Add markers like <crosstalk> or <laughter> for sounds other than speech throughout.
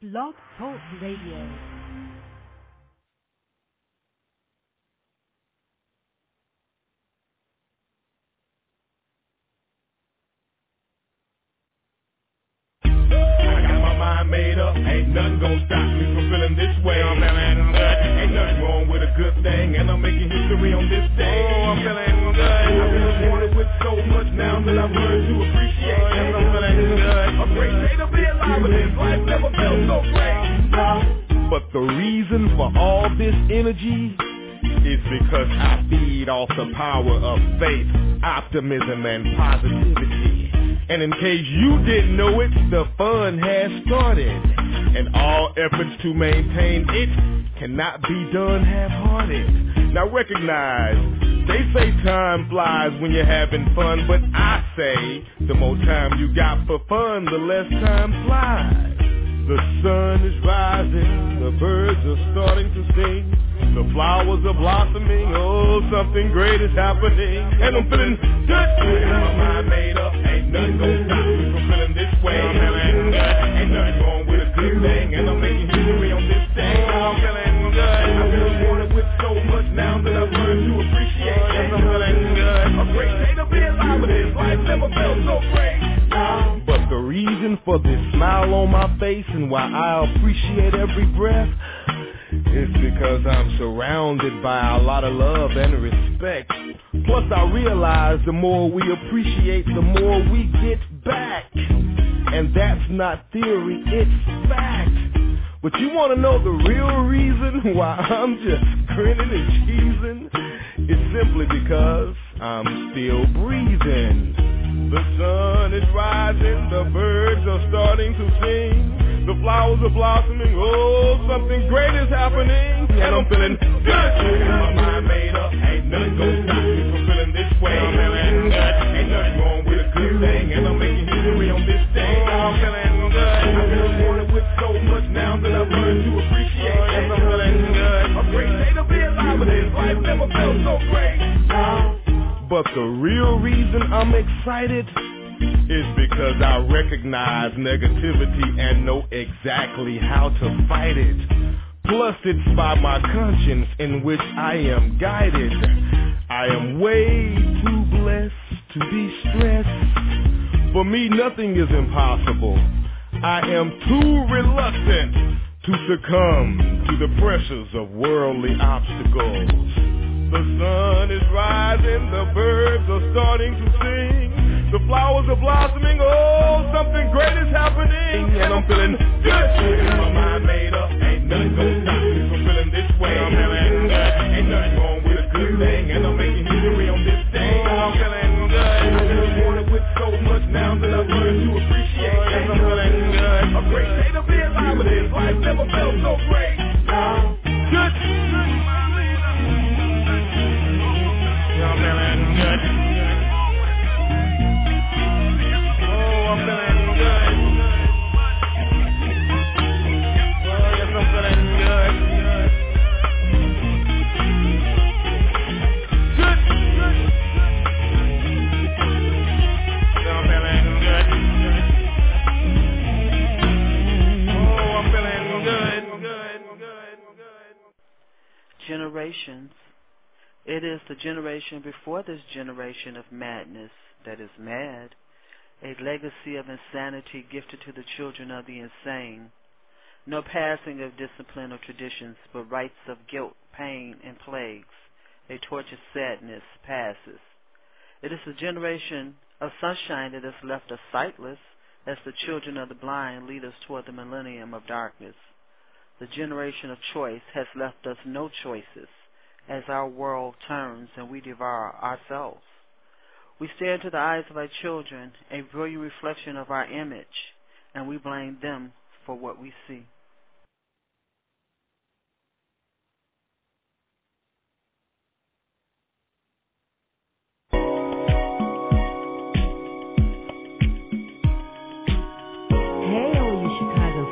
Blog Talk Radio. I got my mind made up, ain't nothing gonna stop this energy is because I feed off the power of faith, optimism, and positivity. And in case you didn't know it, the fun has started. And all efforts to maintain it cannot be done half-hearted. Now recognize, they say time flies when you're having fun, but I say the more time you got for fun, the less time flies. The sun is rising, the birds are starting to sing, the flowers are blossoming, oh, something great is happening, and I'm feeling good. And my mind made up, ain't nothing gonna stop me from feeling this way. I'm feeling good, ain't nothing wrong with a good thing, and I'm making history on this day. I'm feeling good. I've been wanted with so much now that I've learned to appreciate. Yes, I'm feeling good. Great day to be alive, but this life never felt so great. But the reason for this smile on my face and why I appreciate every breath is because I'm surrounded by a lot of love and respect. Plus I realize the more we appreciate, the more we get back. And that's not theory, it's fact. But you wanna know the real reason <laughs> why I'm just grinning and cheesing? It's simply because I'm still breathing. The sun is rising, the birds are starting to sing, the flowers are blossoming, oh, something great is happening, and I'm feeling good. My mind made up, ain't nothing gonna stop me from feeling this way. I'm feeling good, ain't nothing wrong with a good thing, and I'm making history on this day. Oh, I'm feeling good. I've been wanted with so much now that I've learned to appreciate. Yes, I'm feeling good. A great day to be alive, but this life never felt so great. But the real reason I'm excited is because I recognize negativity and know exactly how to fight it. Plus it's by my conscience in which I am guided. I am way too blessed to be stressed. For me nothing is impossible. I am too reluctant to succumb to the pressures of worldly obstacles. The sun is rising, the birds are starting to sing, the flowers are blossoming, oh, something great is happening, and I'm feeling good. My mind made up, ain't nothing gonna stop me from feeling this way. I'm feeling good, ain't nothing wrong with a good thing, and I'm making history on this day. I'm feeling good. Been wanted with so much now that I've learned to appreciate. Yes, I'm feeling good. A great day to be alive, but this life never felt so great. Good. I'm good. Oh, I'm feeling good. Oh, feeling good. Good. Feeling good. Oh, I'm feeling. Good. generations. It is the generation before this generation of madness that is mad, a legacy of insanity gifted to the children of the insane. No passing of discipline or traditions, but rites of guilt, pain, and plagues. A tortured sadness passes. It is the generation of sunshine that has left us sightless, as the children of the blind lead us toward the millennium of darkness. The generation of choice has left us no choices as our world turns and we devour ourselves. We stare into the eyes of our children, a brilliant reflection of our image, and we blame them for what we see. Hey, all you Chicago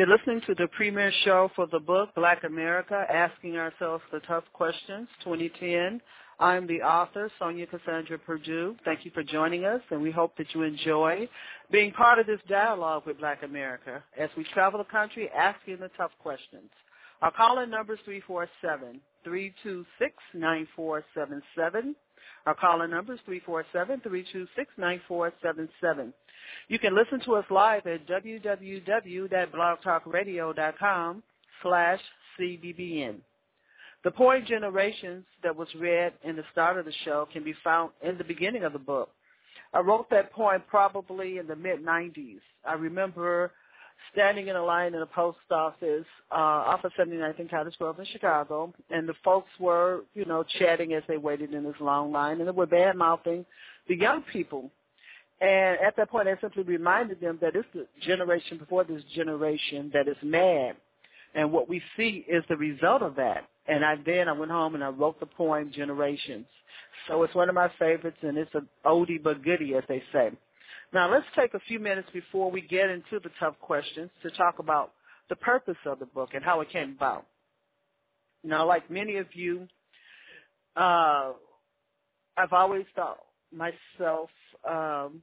You're listening to the premier show for the book Black America, Asking Ourselves the Tough Questions, 2010. I'm the author, Sonja Cassandra Perdue. Thank you for joining us, and we hope that you enjoy being part of this dialogue with Black America as we travel the country asking the tough questions. Our call-in number is 347-326-9477. Our call-in number is 347-326-9477. You can listen to us live at www.blogtalkradio.com slash CBBN. The poem Generations that was read in the start of the show can be found in the beginning of the book. I wrote that poem probably in the mid-90s. I remember standing in a line in a post office uh, off of 79th and Cottage Grove in Chicago, and the folks were, you know, chatting as they waited in this long line, and they were bad-mouthing the young people. And at that point, I simply reminded them that it's the generation before this generation that is mad, and what we see is the result of that. And I then I went home and I wrote the poem Generations. So it's one of my favorites, and it's an oldie but goodie, as they say. Now let's take a few minutes before we get into the tough questions to talk about the purpose of the book and how it came about. Now, like many of you, uh, I've always thought myself, um,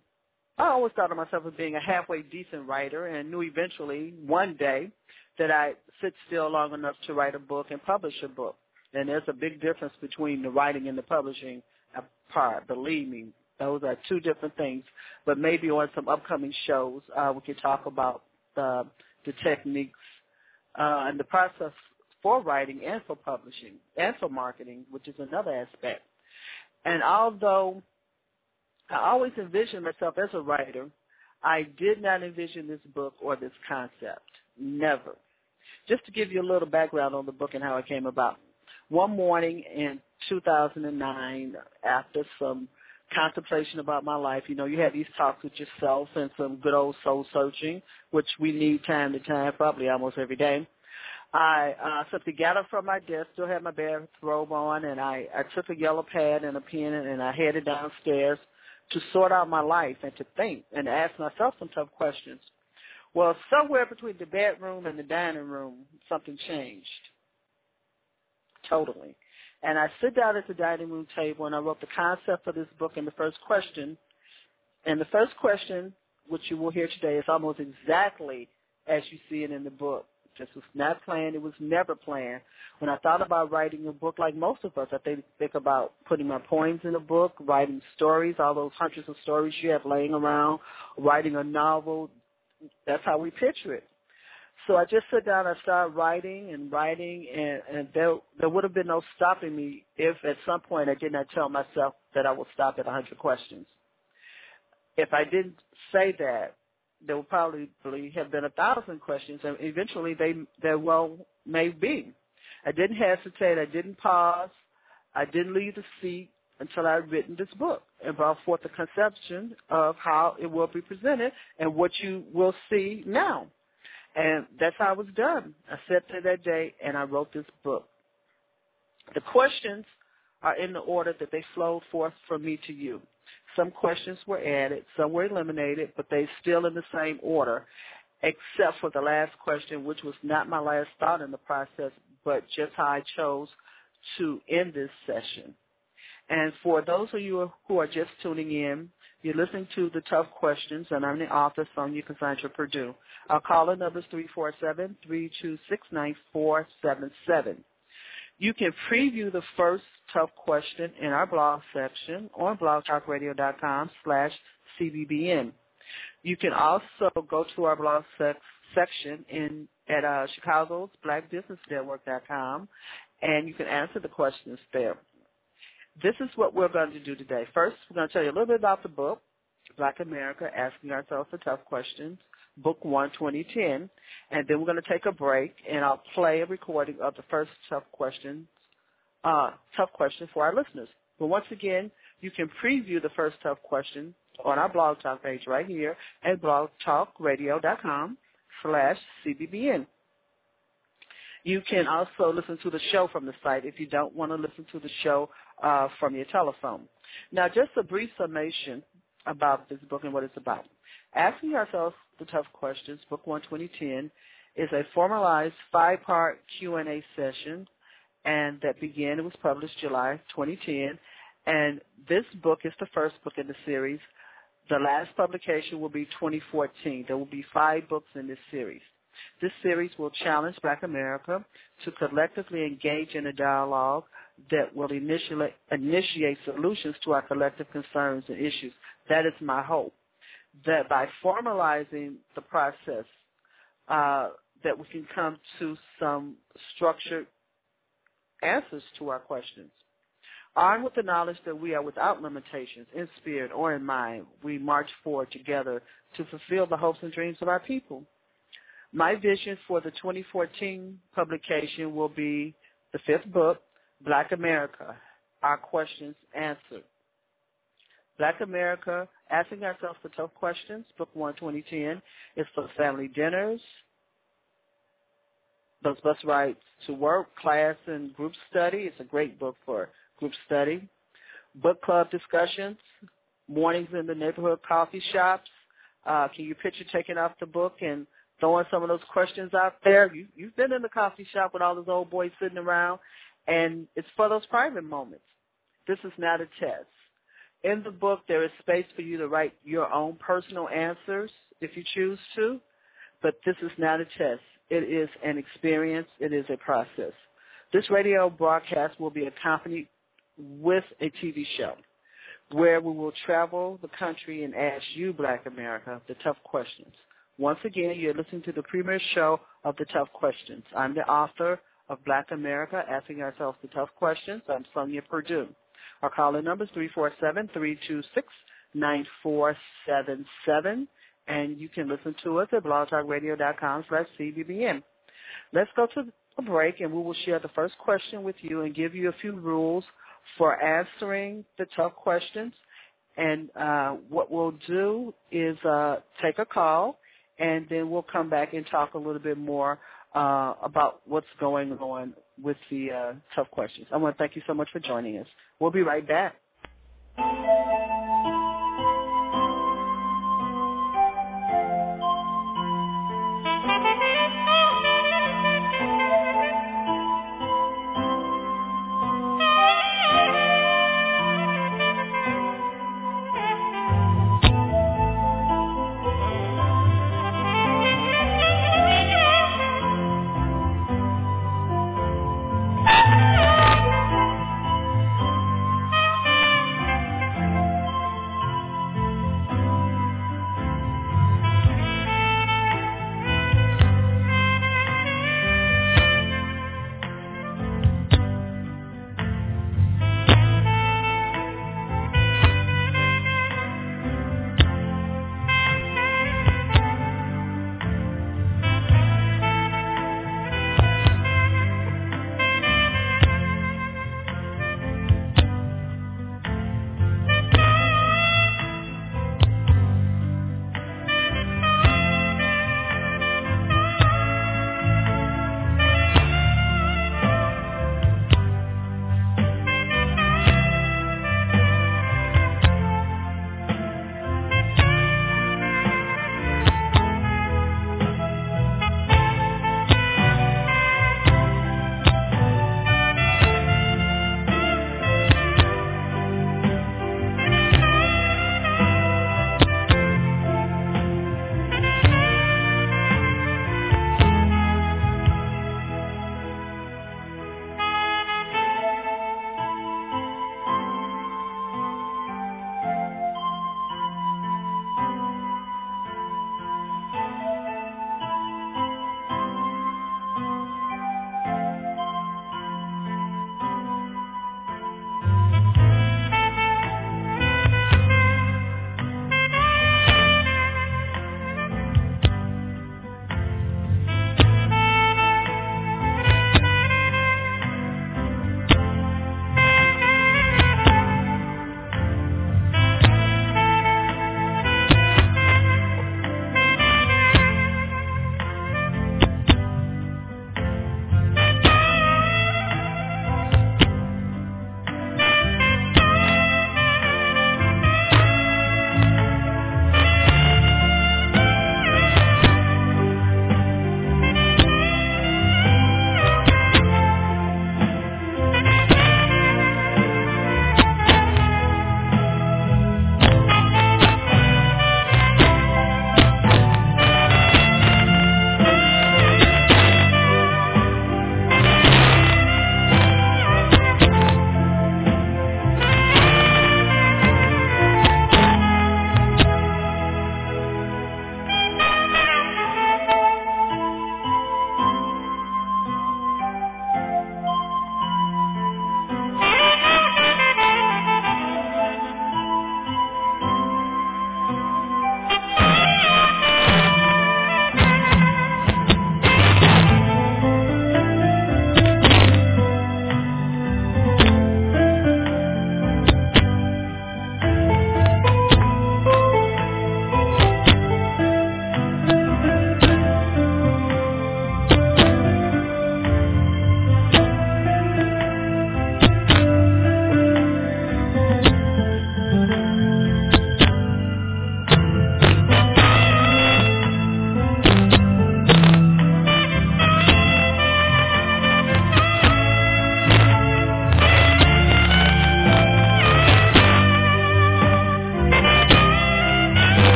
I always thought of myself as being a halfway decent writer and knew eventually one day that I'd sit still long enough to write a book and publish a book. And there's a big difference between the writing and the publishing part, believe me. Those are two different things. But maybe on some upcoming shows, uh, we could talk about the, the techniques uh, and the process for writing and for publishing and for marketing, which is another aspect. And although I always envisioned myself as a writer, I did not envision this book or this concept. Never. Just to give you a little background on the book and how it came about. One morning in 2009, after some contemplation about my life. You know, you have these talks with yourself and some good old soul searching, which we need time to time, probably almost every day. I uh, simply got up from my desk, still had my bathrobe on, and I, I took a yellow pad and a pen and I headed downstairs to sort out my life and to think and ask myself some tough questions. Well, somewhere between the bedroom and the dining room, something changed. Totally. And I sit down at the dining room table and I wrote the concept for this book and the first question. And the first question, which you will hear today, is almost exactly as you see it in the book. This was not planned. It was never planned. When I thought about writing a book, like most of us, I think, think about putting my poems in a book, writing stories, all those hundreds of stories you have laying around, writing a novel. That's how we picture it. So I just sit down, I start writing and writing, and, and there there would have been no stopping me if at some point I did not tell myself that I would stop at 100 questions. If I didn't say that, there will probably have been a thousand questions, and eventually they there well may be. I didn't hesitate, I didn't pause, I didn't leave the seat until I had written this book and brought forth the conception of how it will be presented and what you will see now. And that's how it was done. I sat there that day and I wrote this book. The questions are in the order that they flowed forth from me to you. Some questions were added, some were eliminated, but they still in the same order, except for the last question, which was not my last thought in the process, but just how I chose to end this session. And for those of you who are just tuning in, you're listening to The Tough Questions, and I'm the author, Sonja Cassandra Perdue. Our caller number is 347-326-9477. You can preview the first tough question in our blog section on blogtalkradio.com slash CBBN. You can also go to our blog sec- section in at uh, Chicago's BlackBusinessNetwork.com, and you can answer the questions there this is what we're going to do today. First, we're going to tell you a little bit about the book, Black America, Asking Ourselves the Tough Questions, Book 1, 2010. And then we're going to take a break, and I'll play a recording of the first tough questions, uh, tough question for our listeners. But once again, you can preview the first tough question on our blog talk page right here at blogtalkradio.com slash CBBN. You can also listen to the show from the site if you don't want to listen to the show uh, from your telephone. Now, just a brief summation about this book and what it's about. Asking ourselves the tough questions, Book 1, 2010, is a formalized five-part Q&A session, and that began. It was published July 2010, and this book is the first book in the series. The last publication will be 2014. There will be five books in this series. This series will challenge Black America to collectively engage in a dialogue that will initiate, initiate solutions to our collective concerns and issues. That is my hope. That by formalizing the process, uh, that we can come to some structured answers to our questions. Armed with the knowledge that we are without limitations in spirit or in mind, we march forward together to fulfill the hopes and dreams of our people. My vision for the 2014 publication will be the fifth book, Black America, Our Questions Answered. Black America, Asking Ourselves the Tough Questions, Book 1, 2010, is for family dinners, those bus rides to work, class and group study. It's a great book for group study. Book club discussions, mornings in the neighborhood coffee shops. Uh, can you picture taking off the book and throwing some of those questions out there? You, you've been in the coffee shop with all those old boys sitting around, and it's for those private moments. This is not a test. In the book, there is space for you to write your own personal answers if you choose to, but this is not a test. It is an experience. It is a process. This radio broadcast will be accompanied with a TV show where we will travel the country and ask you, Black America, the tough questions. Once again, you're listening to the premier show of the tough questions. I'm the author of Black America, Asking Ourselves the Tough Questions. I'm Sonja Perdue. Our calling number is 347-326-9477, and you can listen to us at blogtalkradio.com slash CBBN. Let's go to a break, and we will share the first question with you and give you a few rules for answering the tough questions. And uh, what we'll do is uh, take a call, and then we'll come back and talk a little bit more uh, about what's going on with the uh, tough questions. I want to thank you so much for joining us. We'll be right back.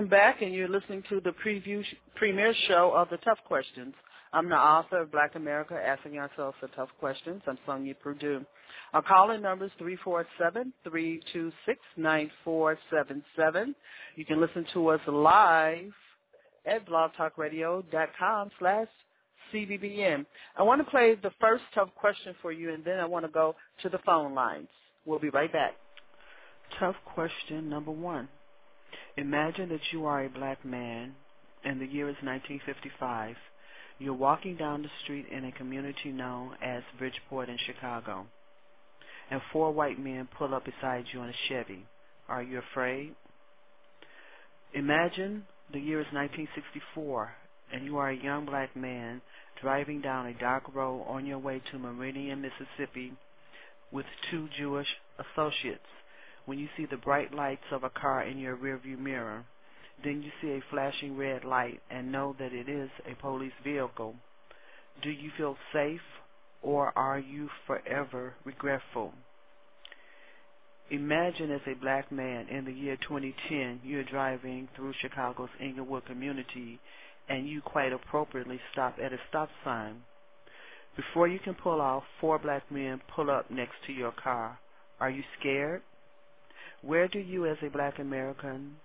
Welcome back, and you're listening to the preview premiere show of the Tough Questions. I'm the author of Black America Asking Ourselves the Tough Questions. I'm Sonja Perdue. Our calling number is 347-326-9477. You can listen to us live at blogtalkradio.com slash CBBN. I want to play the first tough question for you, and then I want to go to the phone lines. We'll be right back. Tough question number one. Imagine that you are a black man and the year is 1955. You're walking down the street in a community known as Bridgeport in Chicago, and four white men pull up beside you in a Chevy. Are you afraid? Imagine the year is 1964, and you are a young black man driving down a dark road on your way to Meridian, Mississippi, with two Jewish associates when you see the bright lights of a car in your rearview mirror. Then you see a flashing red light and know that it is a police vehicle. Do you feel safe or are you forever regretful? Imagine as a black man in the year 2010, you're driving through Chicago's Englewood community and you quite appropriately stop at a stop sign. Before you can pull off, four black men pull up next to your car. Are you scared? Where do you, as a black American,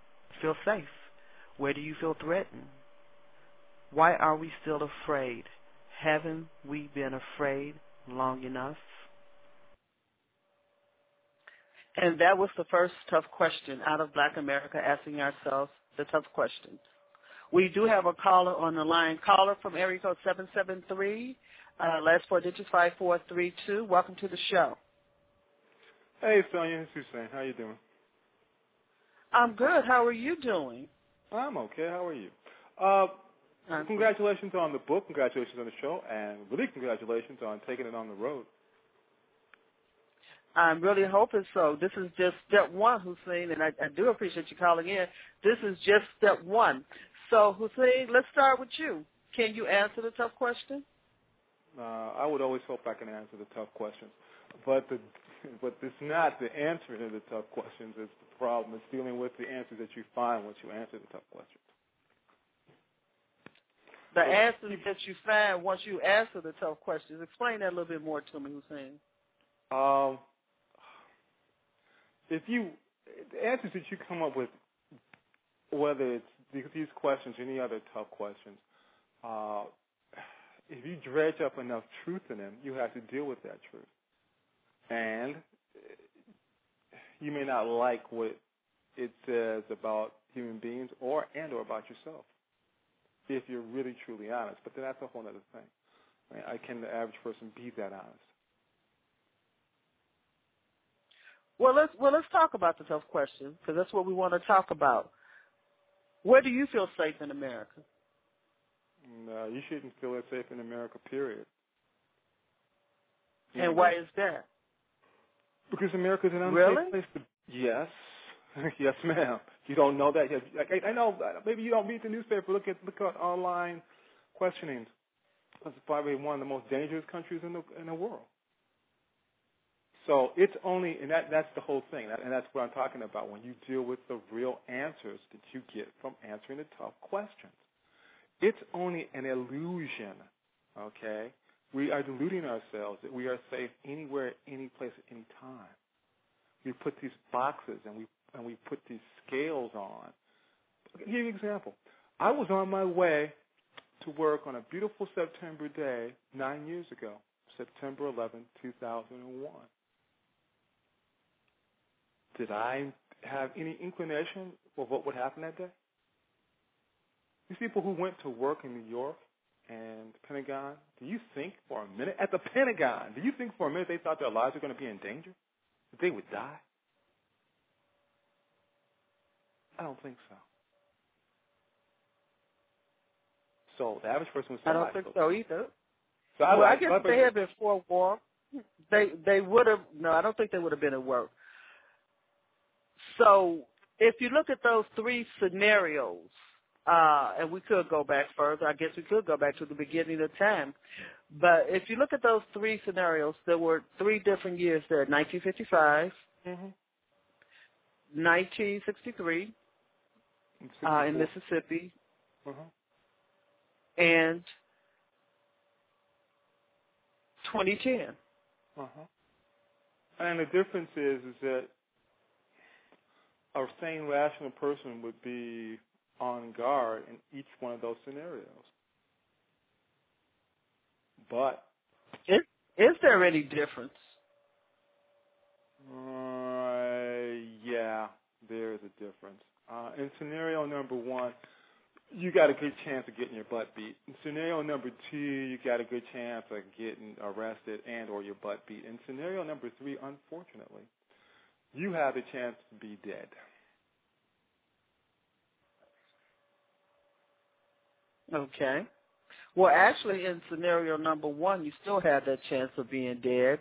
feel safe? Where do you feel threatened? Why are we still afraid? Haven't we been afraid long enough? And that was the first tough question out of Black America asking ourselves the tough questions. We do have a caller on the line. Caller from area code 773, uh, last four digits 5432. Welcome to the show. Hey, Sonja. It's Hussein. How you doing? I'm good. How are you doing? I'm okay. How are you? Uh, congratulations on the book. Congratulations on the show, and really congratulations on taking it on the road. I'm really hoping so. This is just step one, Hussein, and I, I do appreciate you calling in. This is just step one. So, Hussein, let's start with you. Can you answer the tough question? Uh, I would always hope I can answer the tough questions, but the <laughs> but it's not the answer to the tough questions. It's the problem. It's dealing with the answers that you find once you answer the tough questions. The answers that you find once you answer the tough questions. Explain that a little bit more to me, Hussein. Um, if you the answers that you come up with, whether it's these questions, or any other tough questions, uh, if you dredge up enough truth in them, you have to deal with that truth and uh, you may not like what it says about human beings or and or about yourself if you're really truly honest. But then that's a whole other thing. I, mean, I can the average person be that honest? Well, let's well let's talk about the tough questions because that's what we want to talk about. Where do you feel safe in America? No, you shouldn't feel safe in America. Period. And why is that? Because America's an unsafe really? place to. Yes, <laughs> yes, ma'am. You don't know that. yet. I, I know. Uh, maybe you don't read the newspaper. Look at look at online questionings. It's probably one of the most dangerous countries in the in the world. So it's only, and that that's the whole thing, and that's what I'm talking about. When you deal with the real answers that you get from answering the tough questions, it's only an illusion. Okay, we are deluding ourselves that we are safe anywhere, any place, at any time. We put these boxes and we and we put these scales on. I'll give you an example. I was on my way to work on a beautiful September day nine years ago, September 11, 2001. Did I have any inclination of what would happen that day? These people who went to work in New York and Pentagon, do you think for a minute, at the Pentagon, do you think for a minute they thought their lives were going to be in danger? That they would die? I don't think so. So the average person was. I don't think so either. So well, I, I guess if they had been for war, they they would have. No, I don't think they would have been at work. So if you look at those three scenarios, uh, and we could go back further. I guess we could go back to the beginning of time. But if you look at those three scenarios, there were three different years there: 1955, mm-hmm. 1963, uh, in Mississippi, Uh-huh. and 2010. Uh-huh. And the difference is, is that a sane, rational person would be on guard in each one of those scenarios. But Is, is there any difference? Uh, yeah, there is a difference. Uh, in scenario number one, you got a good chance of getting your butt beat. In scenario number two, you got a good chance of getting arrested and or your butt beat. In scenario number three, unfortunately, you have a chance to be dead. Okay. Well, actually, in scenario number one, you still have that chance of being dead,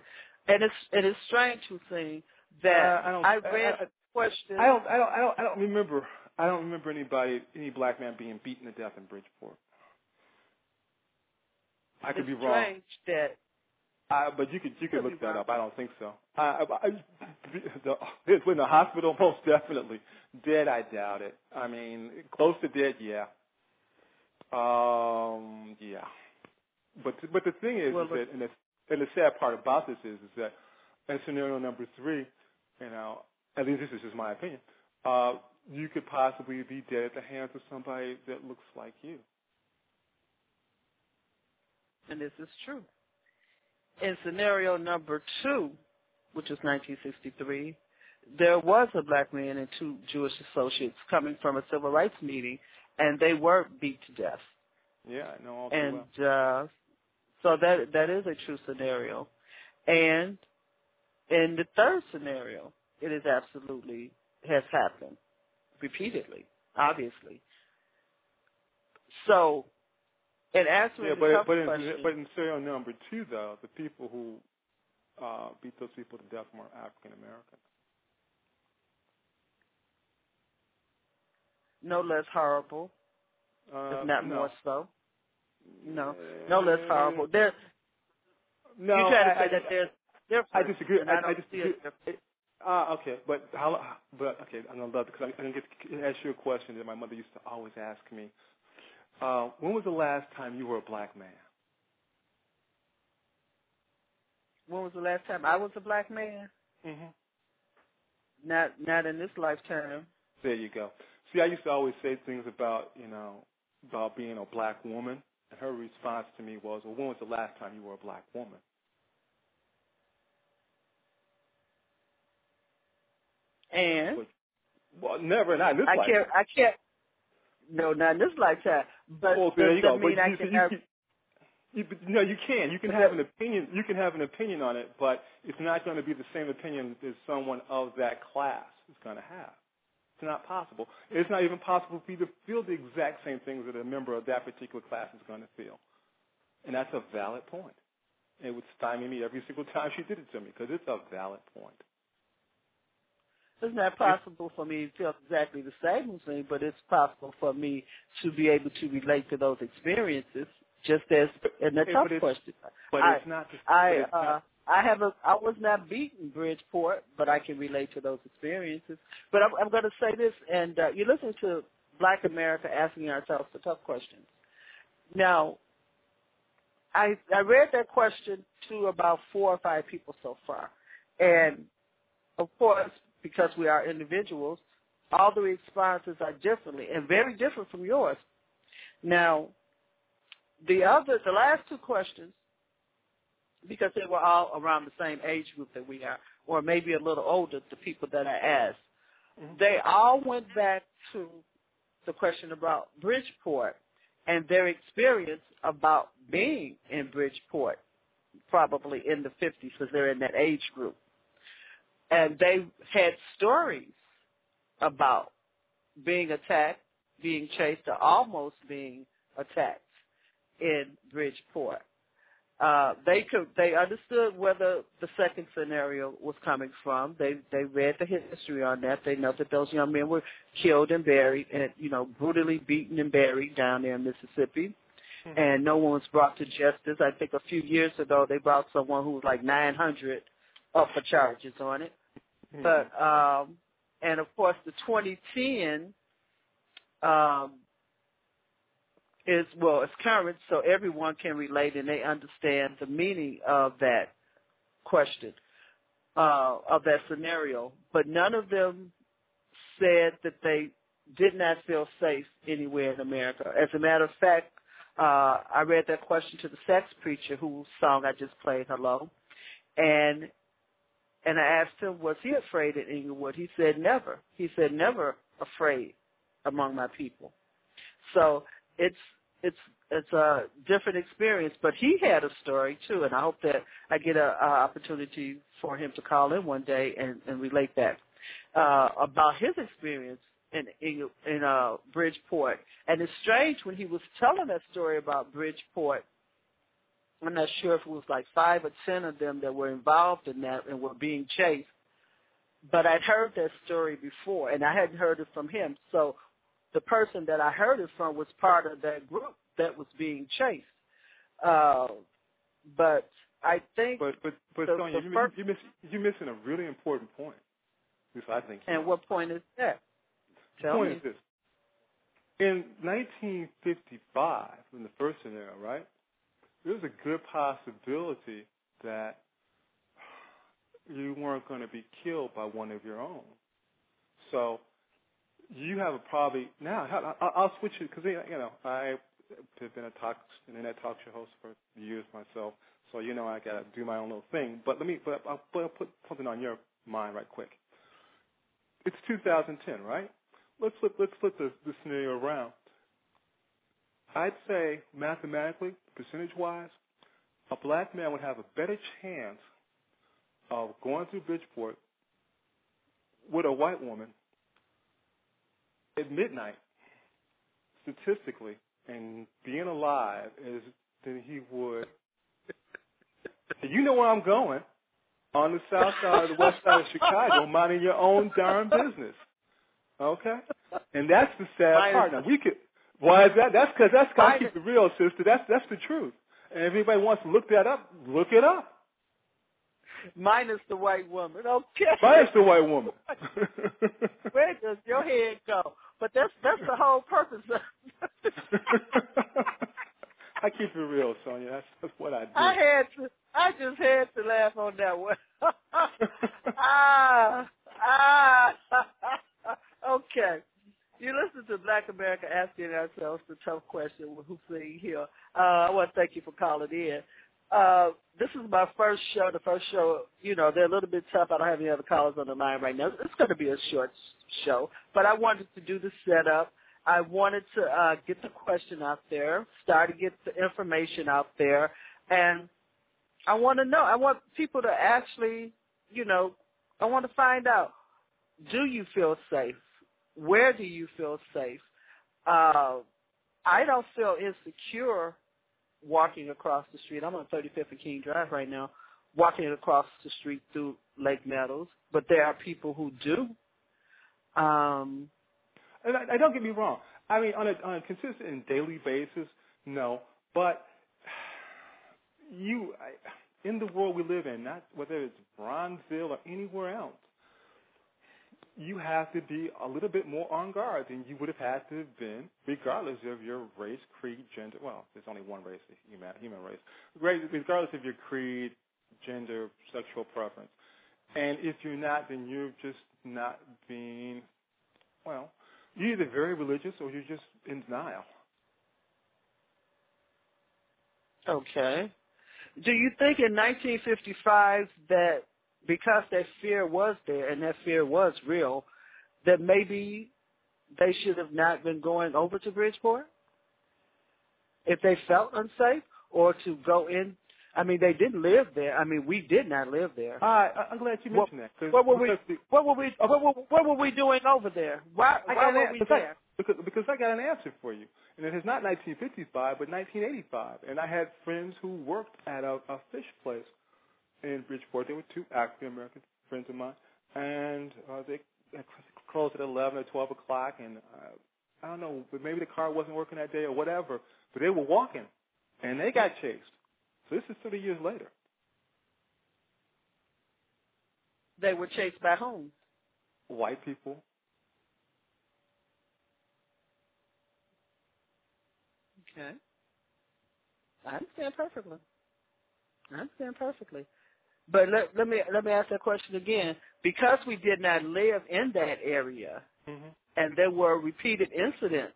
and it's it is strange to think that Uh, I don't- I read I- question. I don't, I don't, I don't, I don't remember. I don't remember anybody, any black man being beaten to death in Bridgeport. I could it's be wrong. strange that Uh, but you could you could Could look that wrong. up. I don't think so. I, I, I, the, <laughs> in the hospital, <laughs> most definitely. Dead, I doubt it. I mean, close to dead, yeah. Um, yeah. But but the thing is, Well, is that and the, and the sad part about this is, is that in scenario number three, you know, at least this is just my opinion. Uh, you could possibly be dead at the hands of somebody that looks like you. and this is true. In scenario number two, which was 1963, there was a black man and two Jewish associates coming from a civil rights meeting, and they were beat to death. Yeah, I know all And well. uh, so that that is a true scenario. And in the third scenario, it is absolutely has happened repeatedly, obviously. So, in answering Yeah, the but tough but in, question, but in serial number two, though, the people who uh, beat those people to death were African Americans. No less horrible, Uh, if not no. more so. No, no less horrible. There, No, you try to say I, that there's difference, I disagree. I, I I disagree. Ah, okay, but how? But okay, I'm gonna love it because I'm gonna get to ask you a question that my mother used to always ask me. Uh, when was the last time you were a black man? When was the last time I was a black man? Mm-hmm. Not not in this lifetime. There you go. See, I used to always say things about you know about being a black woman, and her response to me was, "Well, when was the last time you were a black woman?" And But- Well, never, not in this I life. can't. I can't. No, not in this lifetime. But oh, Well, there you go. mean but I you, can you, have? you, no, you can. You can have an opinion. You can have an opinion on it, but it's not going to be the same opinion as someone of that class is going to have. It's not possible. It's not even possible for you to feel the exact same things that a member of that particular class is going to feel, and that's a valid point. It would stymie me every single <laughs> time she did it to me because it's a valid point. It's not possible for me to feel exactly the same me, but it's possible for me to be able to relate to those experiences, just as in the But tough question. But I- it's not. The, I uh, I have a I was not beaten Bridgeport, but I can relate to those experiences. But I'm, I'm going to say this, and uh, you're listening to Black America asking ourselves the tough questions. Now, I I read that question to about four or five people so far, and of course, because we are individuals, all the responses are differently and very different from yours. Now, the other, the last two questions, because they were all around the same age group that we are, or maybe a little older, the people that I asked, Mhm. they all went back to the question about Bridgeport and their experience about being in Bridgeport, probably in the 50s, because they're in that age group. And they had stories about being attacked, being chased, or almost being attacked in Bridgeport. Uh, they could they understood where the, the second scenario was coming from. They they read the history on that. They know that those young men were killed and buried and you know brutally beaten and buried down there in Mississippi, Mhm. and no one was brought to justice. I think a few years ago they brought someone who was like 900 up for charges on it. Mhm. But um, and of course the 2010 um, is well, it's current, so everyone can relate and they understand the meaning of that question, uh, of that scenario. But none of them said that they did not feel safe anywhere in America. As a matter of fact, uh, I read that question to the sex preacher whose song I just played, Hello, and and I asked him, was he afraid in Englewood? He said never. He said never afraid among my people. So it's it's it's a different experience, but he had a story too, and I hope that I get a, a opportunity for him to call in one day and, and relate that uh, about his experience in in, in uh, Bridgeport. And it's strange when he was telling that story about Bridgeport. I'm not sure if it was like five or ten of them that were involved in that and were being chased. But I'd heard that story before, and I hadn't heard it from him. So the person that I heard it from was part of that group that was being chased. Uh, but I think. But but but the, Sonja, the you, first, you miss, you're missing a really important point. I think. And what point is that? The Tell point me. is this. In 1955, in the first scenario, right, there was a good possibility that you weren't going to be killed by one of your own. So you have a probably now. I'll, I'll switch it because you know I have been a talk internet talk show host for years myself, so you know I got to do my own little thing. But let me, but I'll, but I'll put something on your mind right quick. It's 2010, right? Let's flip, let's flip the, the scenario around. I'd say mathematically, percentage-wise, a black man would have a better chance of going through Bridgeport with a white woman at midnight, statistically, and being alive is than he would. you know where I'm going. On the south side of the west side of Chicago, <laughs> minding your own darn business. Okay? And that's the sad part. Now we could why is that? That's because that's I Minus- keep it real, sister. That's that's the truth. And if anybody wants to look that up, look it up. Minus the white woman. Okay. Minus the white woman. <laughs> Where does your head go? But that's that's the whole purpose of <laughs> I keep it real, Sonja. That's that's what I do. I had to I just had to laugh on that one. <laughs> ah ah okay. You listen to Black America asking ourselves the tough question with Hussein here. Uh, I want to thank you for calling in. Uh, this is my first show. The first show, you know, they're a little bit tough. I don't have any other callers on the line right now. It's going to be a short show, but I wanted to do the setup. I wanted to uh, get the question out there, start to get the information out there, and I want to know. I want people to actually, you know, I want to find out: Do you feel safe? Where do you feel safe? Uh, I don't feel insecure walking across the street. I'm on 35th and King Drive right now, walking across the street through Lake Meadows, but there are people who do. Um, And I, I don't get me wrong. I mean, on a on a consistent and daily basis, no. But <sighs> you, I, in the world we live in, not whether it's Bronzeville or anywhere else, you have to be a little bit more on guard than you would have had to have been, regardless of your race, creed, gender. Well, there's only one race, the human human race. Regardless of your creed, gender, sexual preference. And if you're not, then you're just not being, well, you're either very religious or you're just in denial. okay. Do you think in 1955 that because that fear was there and that fear was real, that maybe they should have not been going over to Bridgeport if they felt unsafe, or to go in? I mean, they didn't live there. I mean, we did not live there. I'm glad you What- mentioned that. 'cause- What were we? the- What were we? What were, what were we doing over there? Why? I Why got were an- we there? Because, because I got an answer for you. And it is not 1955, but 1985. And I had friends who worked at a, a fish place in Bridgeport. They were two African American friends of mine. And uh, they they closed at 11 or 12 o'clock. And uh, I don't know, but maybe the car wasn't working that day or whatever. But they were walking. And they got chased. So this is 30 years later. They were chased by whom? White people. Okay. I understand perfectly. I understand perfectly. But let, let me let me ask that question again. Because we did not live in that area, Mm-hmm. and there were repeated incidents,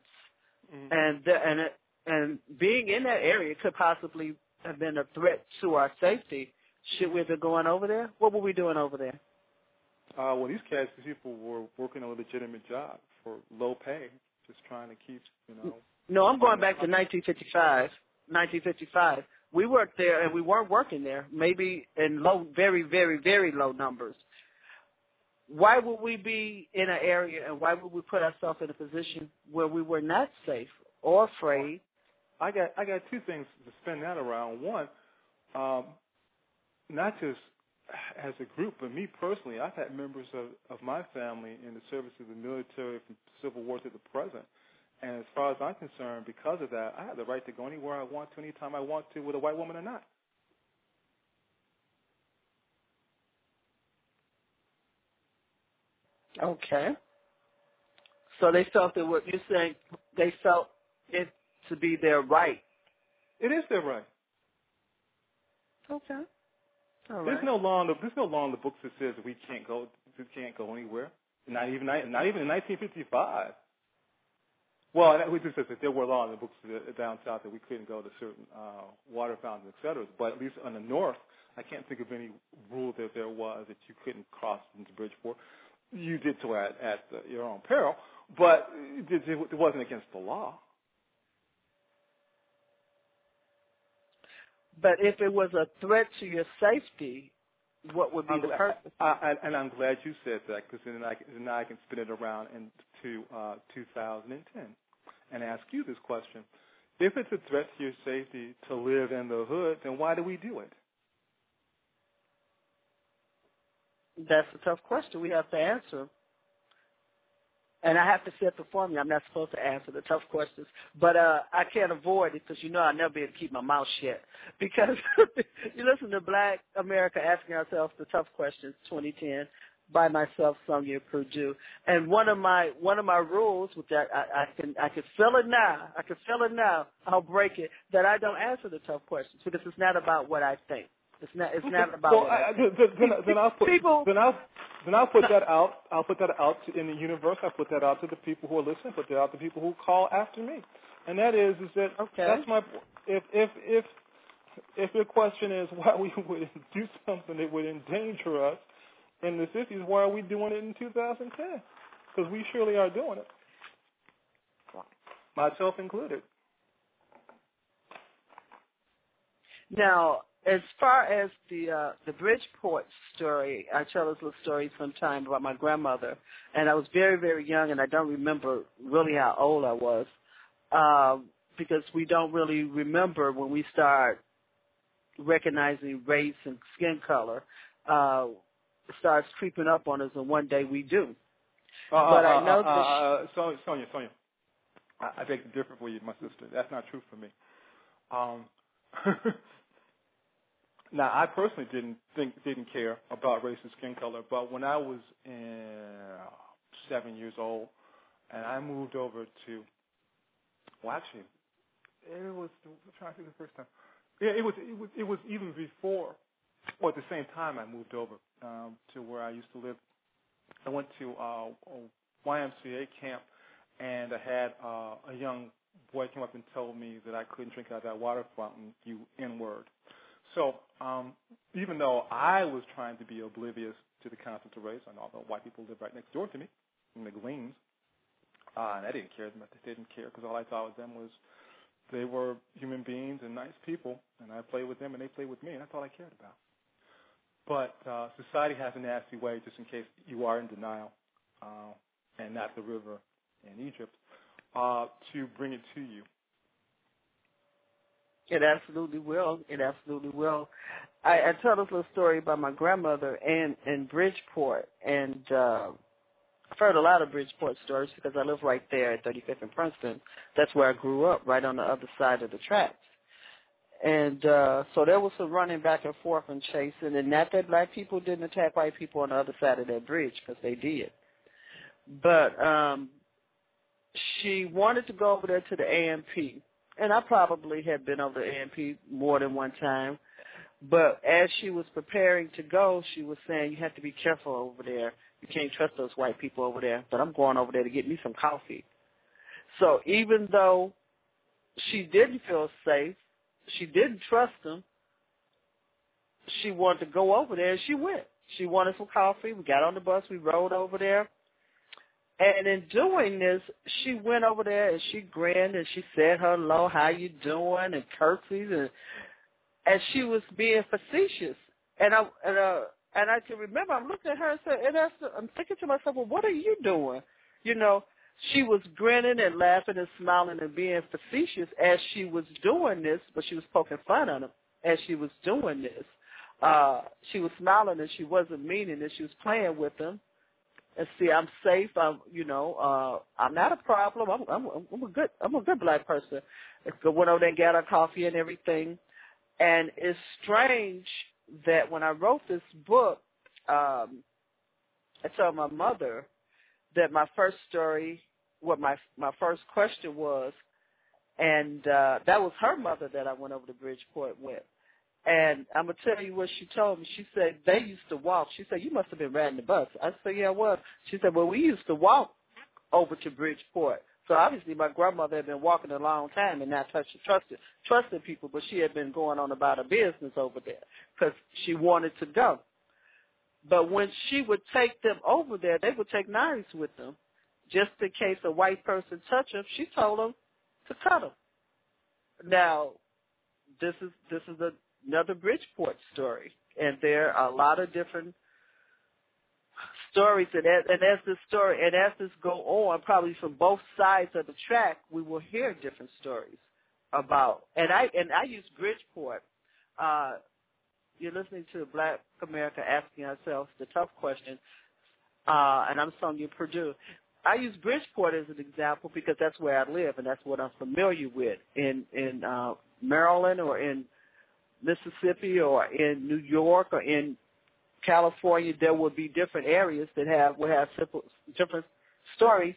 Mm-hmm. and the, and and being in that area could possibly have been a threat to our safety. Should we have been going over there? What were we doing over there? Uh, well, these cats, these people were working a legitimate job for low pay, just trying to keep, you know. No, I'm going back to 1955. 1955. We worked there, and we weren't working there. Maybe in low, very, very, very low numbers. Why would we be in an area, and why would we put ourselves in a position where we were not safe or afraid? I got I got two things to spin that around. One, um, not just as a group, but me personally, I've had members of, of my family in the service of the military from Civil War to the present. And as far as I'm concerned, because of that, I have the right to go anywhere I want to, anytime I want to, with a white woman or not. Okay. So they felt that what you're saying, they felt it to be their right. It is their right. Okay. All There's right. no law in the there's no law in the books that says we can't go we can't go anywhere. Not even not even in 1955. Well, that- we just said that there were laws in the books down south that we couldn't go to certain uh, water fountains, et cetera. But at least on the north, I can't think of any rule that there was that you couldn't cross into Bridgeport. You did so at, at uh, your own peril, but it, it wasn't against the law. But if it was a threat to your safety, what would be I'm the purpose? I, I, and I'm glad you said that because then I, can- then I can spin it around into uh, 2010 and ask you this question. If it's a threat to your safety to live in the hood, then why do we do it? That's a tough question. We have to answer. And I have to set the formula. I'm not supposed to answer the tough questions, but uh I can't avoid it because you know I'll never be able to keep my mouth shut. <laughs> Because <laughs> you listen to Black America asking ourselves the tough questions, 2010, by myself, Sonja Perdue. And one of my one of my rules, which I, I, I can I can feel it now, I can feel it now. I'll break it that I don't answer the tough questions because it's not about what I think. It's not. It's not about. What I I, think. then, then, then I'll put People- then I'll then I'll put that out. I'll put that out to, in the universe. I'll put that out to the people who are listening. Put that out to the people who call after me. And that is, is that Okay. that's my if if if if your question is why we <laughs> would do something that would endanger us in the 50s, why are we doing it in 2010? Because we surely are doing it, myself included. Now, as far as the uh, the Bridgeport story, I tell this little story sometime about my grandmother, and I was very very young, and I don't remember really how old I was, um, because we don't really remember when we start recognizing race and skin color. Uh, starts creeping up on us, and one day we do. Uh, But I uh, know uh, that uh, uh, Sonja, Sonja, Sonja, I, I beg to differ for you, my sister. That's not true for me. Um, <laughs> now, I personally didn't think, didn't care about race and skin color, but when I was in, uh, seven years old, and I moved over to, well, actually, it was. I'm trying to think the first time. Yeah, it was. It was. It was even before, or at the same time, I moved over um, to where I used to live I went to uh, a YMCA camp, and I had uh, a young boy come up and told me that I couldn't drink out of that water fountain, you N-word. So um, even though I was trying to be oblivious to the concept of race, and although white people lived right next door to me, in the Gleams, uh, and I didn't care. They didn't care because all I thought of them was they were human beings and nice people, and I played with them and they played with me, and that's all I cared about. But uh, society has a nasty way, just in case you are in denial, uh, and not the river in Egypt, uh, to bring it to you. It absolutely will. It absolutely will. I, I tell this little story about my grandmother and in Bridgeport, and uh, I've heard a lot of Bridgeport stories because I live right there at 35th and Princeton. That's where I grew up, right on the other side of the tracks. And uh, so there was some running back and forth and chasing, and not that black people didn't attack white people on the other side of that bridge because they did. But um, she wanted to go over there to the A&P and I probably had been over to A&P more than one time. But as she was preparing to go, she was saying, "You have to be careful over there. You can't trust those white people over there." But I'm going over there to get me some coffee. So even though she didn't feel safe, she didn't trust them. She wanted to go over there, and she went. She wanted some coffee. We got on the bus. We rode over there. And in doing this, she went over there and she grinned and she said hello, how you doing, and curtsies and and she was being facetious. And I and uh and I can remember I'm looking at her and said, and I, I'm thinking to myself, well, what are you doing? You know, she was grinning and laughing and smiling and being facetious as she was doing this, but she was poking fun at him as she was doing this. Uh, she was smiling and she wasn't meaning it. She was playing with him. And see, I'm safe. I'm, you know, uh, I'm not a problem. I'm, I'm, I'm a good, I'm a good black person. I went over there and got her coffee and everything. And it's strange that when I wrote this book, um, I told my mother that my first story, what my my first question was, and uh, that was her mother that I went over to Bridgeport with. And I'm gonna tell you what she told me. She said they used to walk. She said you must have been riding the bus. I said yeah, I was. She said well we used to walk over to Bridgeport. So obviously my grandmother had been walking a long time and not touched, trusted trusted people, but she had been going on about her business over there because she wanted to go. But when she would take them over there, they would take knives with them, just in case a white person touched them. She told them to cut them. Now, this is this is a another Bridgeport story, and there are a lot of different stories. And as, and as this story and as this go on, probably from both sides of the track, we will hear different stories about. And I and I use Bridgeport. Uh, you're listening to Black America asking ourselves the tough question, uh, and I'm Sonja Perdue. I use Bridgeport as an example because that's where I live and that's what I'm familiar with in in uh, Maryland or in Mississippi or in New York or in California, there will be different areas that have will have simple, different stories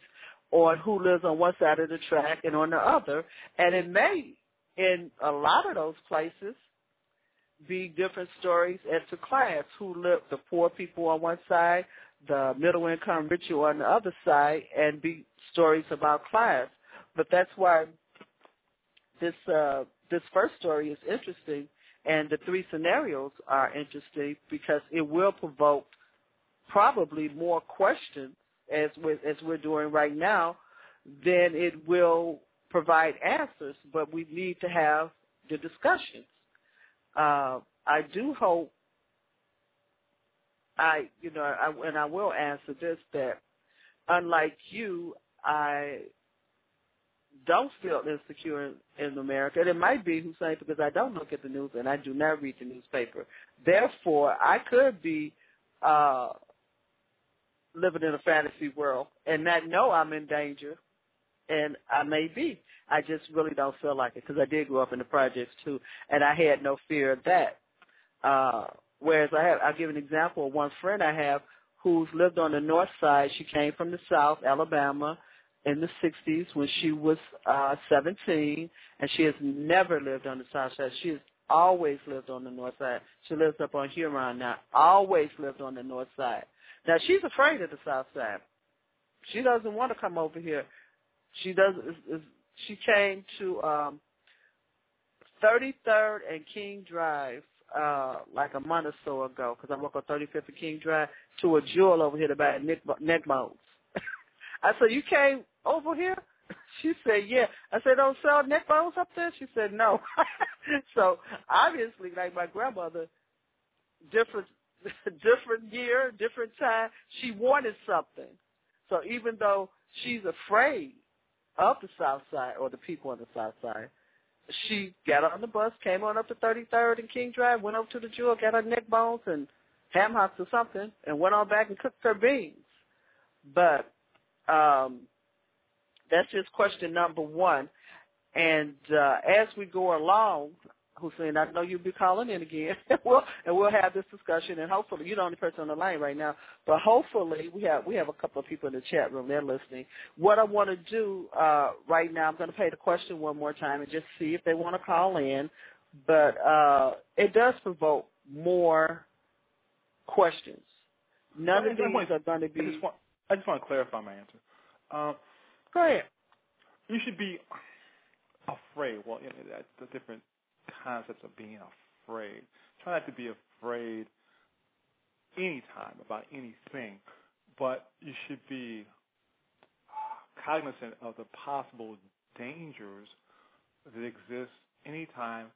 on who lives on one side of the track and on the other, and it may in a lot of those places be different stories as to class who live the poor people on one side, the middle income richer on the other side, and be stories about class. But that's why this uh, this first story is interesting and the three scenarios are interesting because it will provoke probably more questions as we're, as we're doing right now than it will provide answers, but we need to have the discussions. Uh, I do hope I, you know, I, and I will answer this that unlike you, I don't feel insecure in, in America. And it might be Hussein because I don't look at the news and I do not read the newspaper. Therefore, I could be uh, living in a fantasy world and not know I'm in danger. And I may be. I just really don't feel like it because I did grow up in the projects too, and I had no fear of that. Uh, whereas I have, I'll give an example of one friend I have who's lived on the north side. She came from the south, Alabama in the 60s when she was uh, 17, and she has never lived on the south side. She has always lived on the north side. She lives up on Huron now. Always lived on the north side. Now she's afraid of the south side. She doesn't want to come over here. She does. She came to um, 33rd and King Drive uh, like a month or so ago because I work on 35th and King Drive to a jewel over here to buy neck, neck bones. <laughs> I said, you came over here? <laughs> She said, yeah. I said, don't sell neck bones up there? She said, no. <laughs> so obviously, like my grandmother, different, different year, different time, she wanted something. So even though she's afraid of the South Side or the people on the South Side, she got on the bus, came on up to 33rd and King Drive, went over to the jewel, got her neck bones and ham hocks or something, and went on back and cooked her beans. But um, that's just question number one. And uh, as we go along, Hussein, I know you'll be calling in again. <laughs> we'll, and we'll have this discussion, and hopefully you're the only person on the line right now. But hopefully we have we have a couple of people in the chat room. They're listening. What I want to do uh, right now, I'm going to play the question one more time and just see if they want to call in. But uh, it does provoke more questions. None of these are going to be. I just, want, I just want to clarify my answer. Um, Go ahead. You should be afraid. Well, you know, that's the different concepts of being afraid. Try not to be afraid anytime about anything, but you should be cognizant of the possible dangers that exist anytime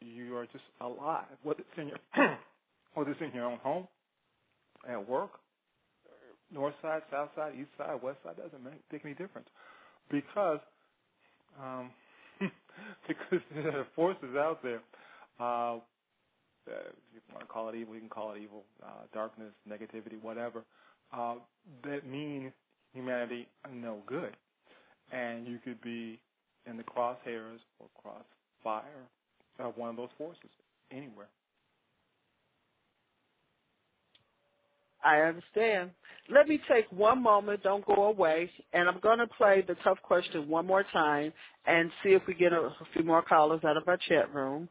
you are just alive, whether it's in your <coughs> whether it's in your own home, at work, north side, south side, east side, west side, doesn't make, make any difference because um, <laughs> because there are forces out there. Uh, if you want to call it evil, you can call it evil, uh, darkness, negativity, whatever. Uh, that mean humanity no good, and you could be in the crosshairs or crossfire of one of those forces anywhere. I understand. Let me take one moment, don't go away, and I'm going to play the tough question one more time and see if we get a, a few more callers out of our chat room.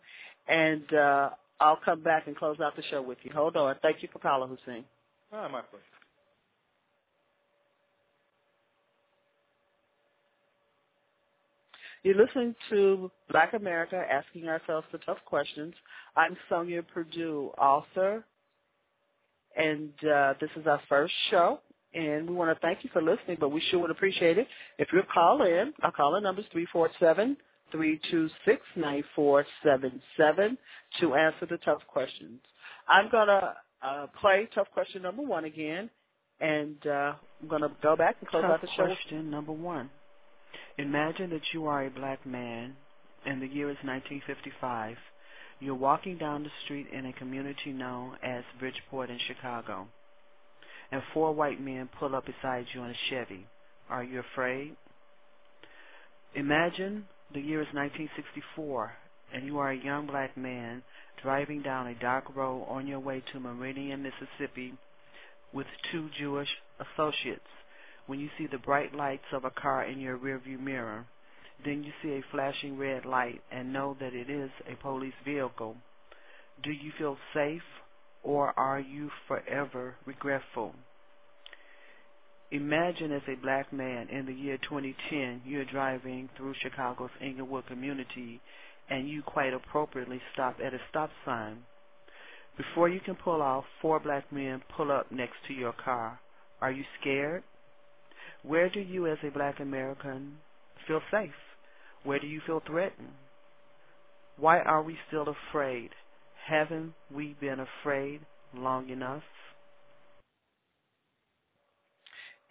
And uh, I'll come back and close out the show with you. Hold on. Thank you for calling, Hussein. Ah, my pleasure. You're listening to Black America Asking Ourselves the Tough Questions. I'm Sonja Perdue, author, and uh, this is our first show. And we want to thank you for listening, but we sure would appreciate it if you call in. Our call-in number is 347 326 9477 to answer the tough questions. I'm going to uh, play tough question number one again, and uh, I'm going to go back and close tough out the show. Question number one. Imagine that you are a black man, and the year is 1955. You're walking down the street in a community known as Bridgeport in Chicago, and four white men pull up beside you in a Chevy. Are you afraid? Imagine the year is 1964, and you are a young black man driving down a dark road on your way to Meridian, Mississippi, with two Jewish associates. When you see the bright lights of a car in your rearview mirror, then you see a flashing red light and know that it is a police vehicle. Do you feel safe or are you forever regretful? Imagine as a black man in the year 2010, you're driving through Chicago's Englewood community and you quite appropriately stop at a stop sign. Before you can pull off, four black men pull up next to your car. Are you scared? Where do you as a black American feel safe? Where do you feel threatened? Why are we still afraid? Haven't we been afraid long enough?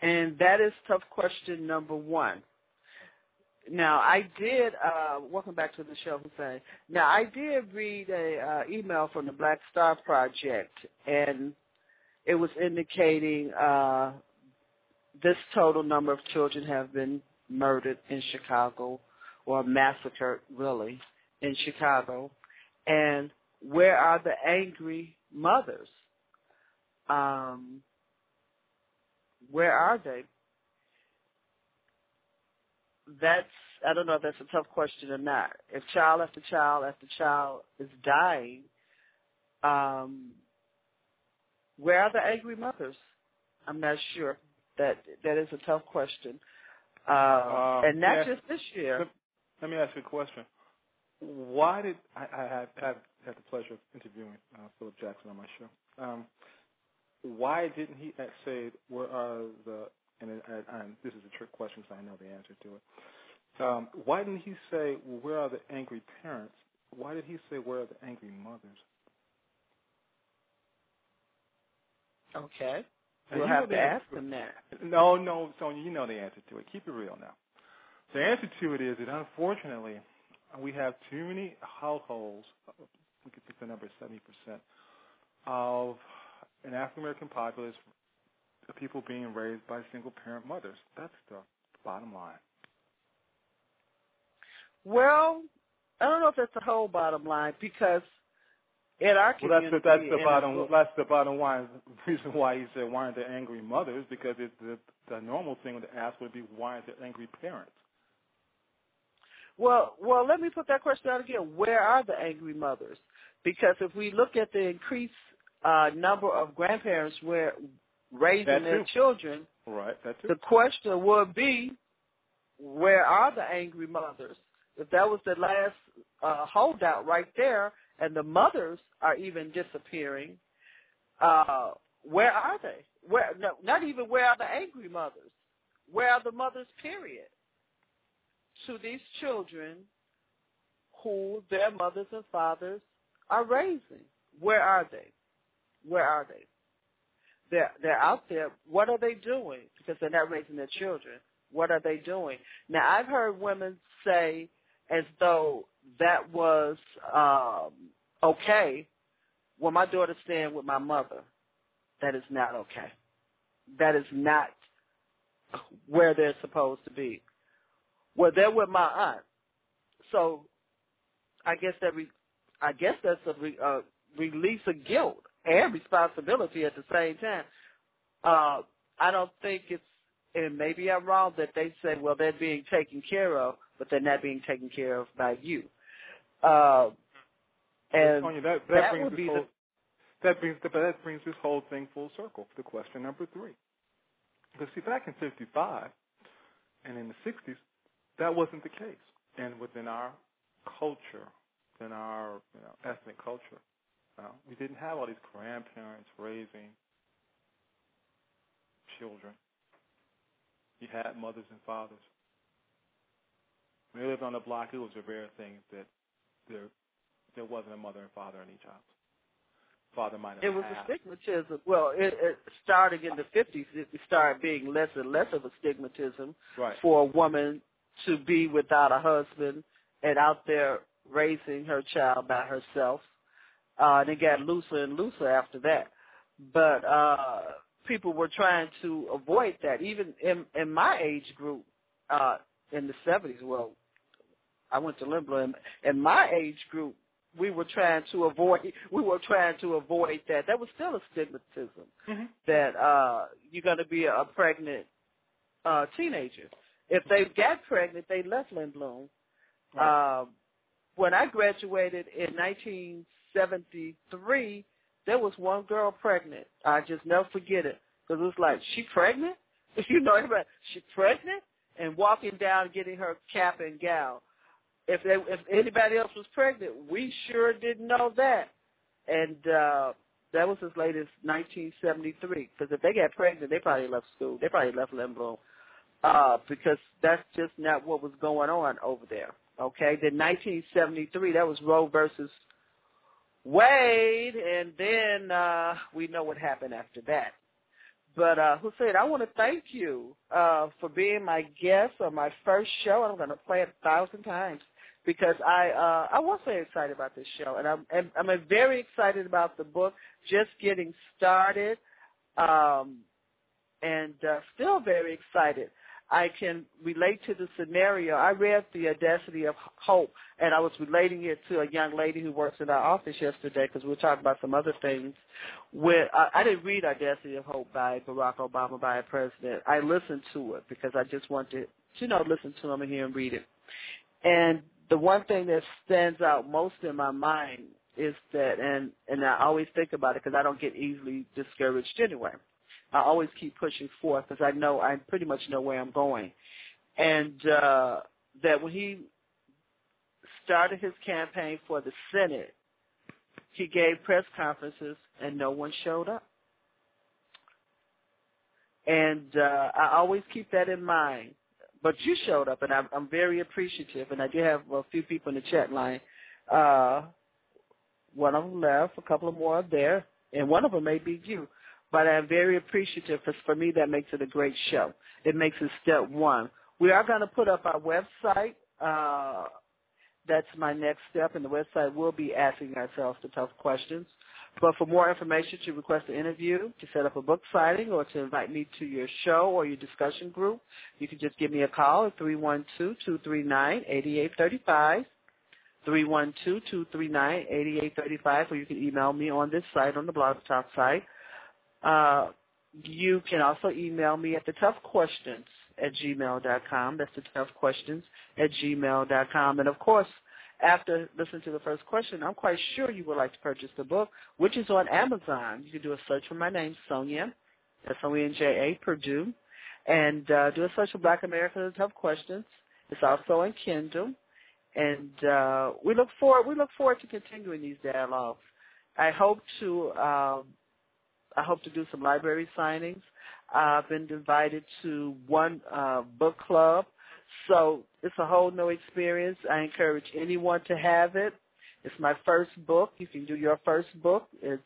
And that is tough question number one. Now I did. Uh, welcome back to the show, Hussein. Now I did read a uh, email from the Black Star Project, and it was indicating uh, this total number of children have been murdered in Chicago, or massacred, really, in Chicago. And where are the angry mothers? Um, where are they? That's I don't know if that's a tough question or not. If child after child after child is dying, um, where are the angry mothers? I'm not sure. That that is a tough question, uh, Uh, and not yeah. just this year. Let, me ask you a question. Why did I, I had, had had the pleasure of interviewing uh, Phillip Jackson on my show? Um, why didn't he say where are the and, it, and, and this is a trick question because I know the answer to it. Um, why didn't he say well, where are the angry parents? Why did he say where are the angry mothers? Okay, we'll have to ask them that. No, no, Sonja, you know the answer to it. Keep it real now. The answer to it is that unfortunately, we have too many households. We could pick the number seventy percent of an African American populace of people being raised by single parent mothers. That's the bottom line. Well, I don't know if that's the whole bottom line because in our Well, that's community, the, that's the bottom. the- That's the bottom line. <laughs> Reason why he said why aren't there angry mothers? Because it, the the normal thing to ask would be why aren't there angry parents? Well, well, let me put that question out again. Where are the angry mothers? Because if we look at the increased uh, number of grandparents where raising That their too. children, Right. That's the question would be, where are the angry mothers? If that was the last uh, holdout right there, and the mothers are even disappearing, uh, where are they? Where? No, not even where are the angry mothers? Where are the mothers? Period. To these children, who their mothers and fathers are raising, where are they? Where are they? They're they're out there. What are they doing? Because they're not raising their children. What are they doing? Now I've heard women say as though that was um okay. Well, my daughter's staying with my mother. That is not okay. That is not where they're supposed to be. Well, they're with my aunt. So I guess that re- I guess that's a re- uh, release of guilt and responsibility at the same time. Uh, I don't think it's, and maybe I'm wrong that they say, well, they're being taken care of, but they're not being taken care of by you. Uh, and Sonja, that, that, that brings would this be whole, that brings that brings this whole thing full circle to question number three. Because see, back in '55 and in the '60s, that wasn't the case, and within our culture, in our you know, ethnic culture, uh, we didn't have all these grandparents raising children. You had mothers and fathers. When we lived on the block, it was a rare thing that there there wasn't a mother and father in each house. Father might have it was a stigmatism. Well, it, it starting in the 50s, it started being less and less of a stigmatism Right. for a woman to be without a husband and out there raising her child by herself. Uh, and it got looser and looser after that. But uh, people were trying to avoid that. Even in, in my age group, uh, in the 70s, well, I went to Lindblom. In, in my age group, we were trying to avoid we were trying to avoid that. That was still a stigmatism Mhm. that uh you're going to be a, a pregnant uh teenager. If they got pregnant, they left Lindblom. Um, when I graduated in 1973, there was one girl pregnant. I just never forget it because it was like, she pregnant? <laughs> You know, everybody, she pregnant? And walking down getting her cap and gown. If they, if anybody else was pregnant, we sure didn't know that. And uh that was as late as 1973. Because if they got pregnant, they probably left school. They probably left Lindblom. Uh, because that's just not what was going on over there. Okay, then 1973, that was Roe versus Wade, and then uh, we know what happened after that. But uh, Hussein, I want to thank you uh, for being my guest on my first show. I'm going to play it a thousand times because I uh, I was very excited about this show, and I'm and I'm very excited about the book. Just getting started, um, and uh, still very excited. I can relate to the scenario. I read The Audacity of Hope, and I was relating it to a young lady who works in our office yesterday because we were talking about some other things. Where I, I didn't read Audacity of Hope by Barack Obama, by a president. I listened to it because I just wanted to, you know, listen to him and hear him read it. And the one thing that stands out most in my mind is that, and and I always think about it because I don't get easily discouraged anyway. I always keep pushing forth because I know I pretty much know where I'm going, and uh, that when he started his campaign for the Senate, he gave press conferences and no one showed up. And uh, I always keep that in mind. But you showed up, and I'm, I'm very appreciative. And I do have a few people in the chat line. Uh, one of them left, a couple of more are there, and one of them may be you. But I'm very appreciative because for me that makes it a great show. It makes it step one. We are going to put up our website. Uh, that's my next step, and the website will be asking ourselves the tough questions. But for more information, to request an interview, to set up a book signing, or to invite me to your show or your discussion group, you can just give me a call at 312-239-8835. 312-239-8835, or you can email me on this site, on the Blog Talk site. Uh, you can also email me at the tough questions at gmail.com. That's the tough questions at gmail.com. And of course, after listening to the first question, I'm quite sure you would like to purchase the book, which is on Amazon. You can do a search for my name, Sonja, S-O-N-J-A, Perdue, and uh, do a search for Black America, the Tough Questions. It's also in Kindle, and uh, we look forward we look forward to continuing these dialogues. I hope to um, I hope to do some library signings. I've been invited to one uh, book club, so it's a whole new experience. I encourage anyone to have it. It's my first book. You can do your first book. It's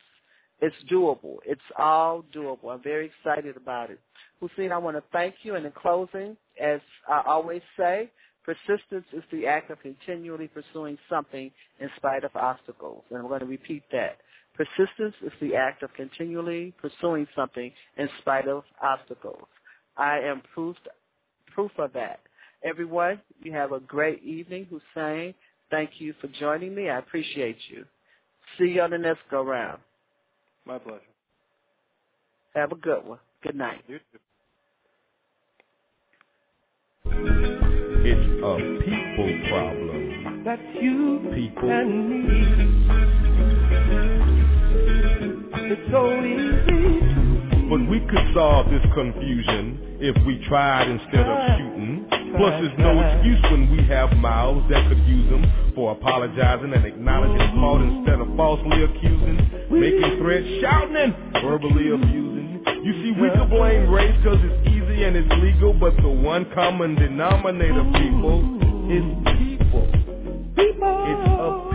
it's doable. It's all doable. I'm very excited about it. Hussein, I want to thank you. And in closing, as I always say, persistence is the act of continually pursuing something in spite of obstacles. And I'm going to repeat that. Persistence is the act of continually pursuing something in spite of obstacles. I am proof proof of that. Everyone, you have a great evening. Hussein, thank you for joining me. I appreciate you. See you on the next go round. My pleasure. Have a good one. Good night. You too. It's a people problem. That's you People. and me. It's so easy. But we could solve this confusion if we tried instead of shooting. Plus, there's no excuse when we have mouths that could use them for apologizing and acknowledging fault instead of falsely accusing, making threats, shouting and verbally abusing. You see, we could blame race because it's easy and it's legal, but the one common denominator, people, is people. People. It's a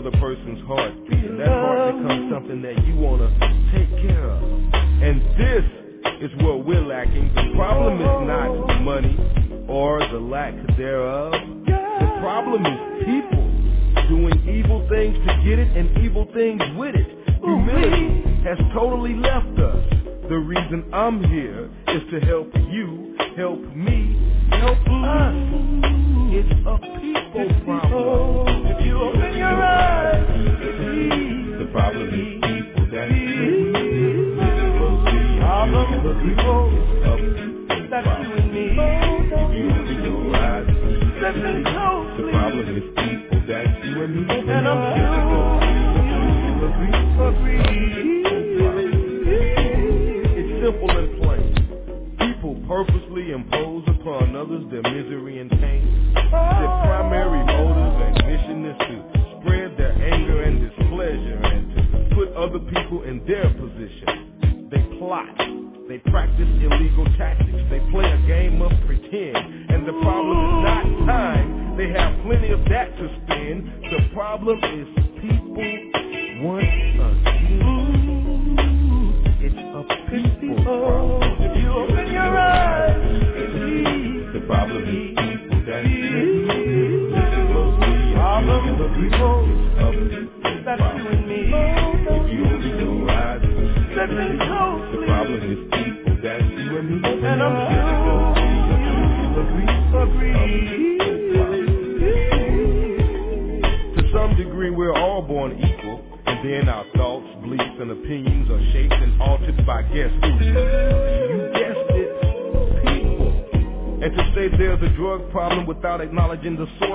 feel the other person's heart beating. That heart becomes something that you want to take care of. And this is what we're lacking. The problem is not money or the lack thereof. The problem is people doing evil things to get it and evil things with it. Humility has totally left us. The reason I'm here is to help you, help me, help us. It's a people problem. If you open your eyes, The problem is people that problem is people. of That's you and me. you open your eyes. Listen The problem is people that you and me. And I'm sure you people in their position. They plot. They practice illegal tactics. They play a game of pretend. And the problem is not time. They have plenty of that to spend. The problem is people once again. It's a people problem. Without acknowledging the source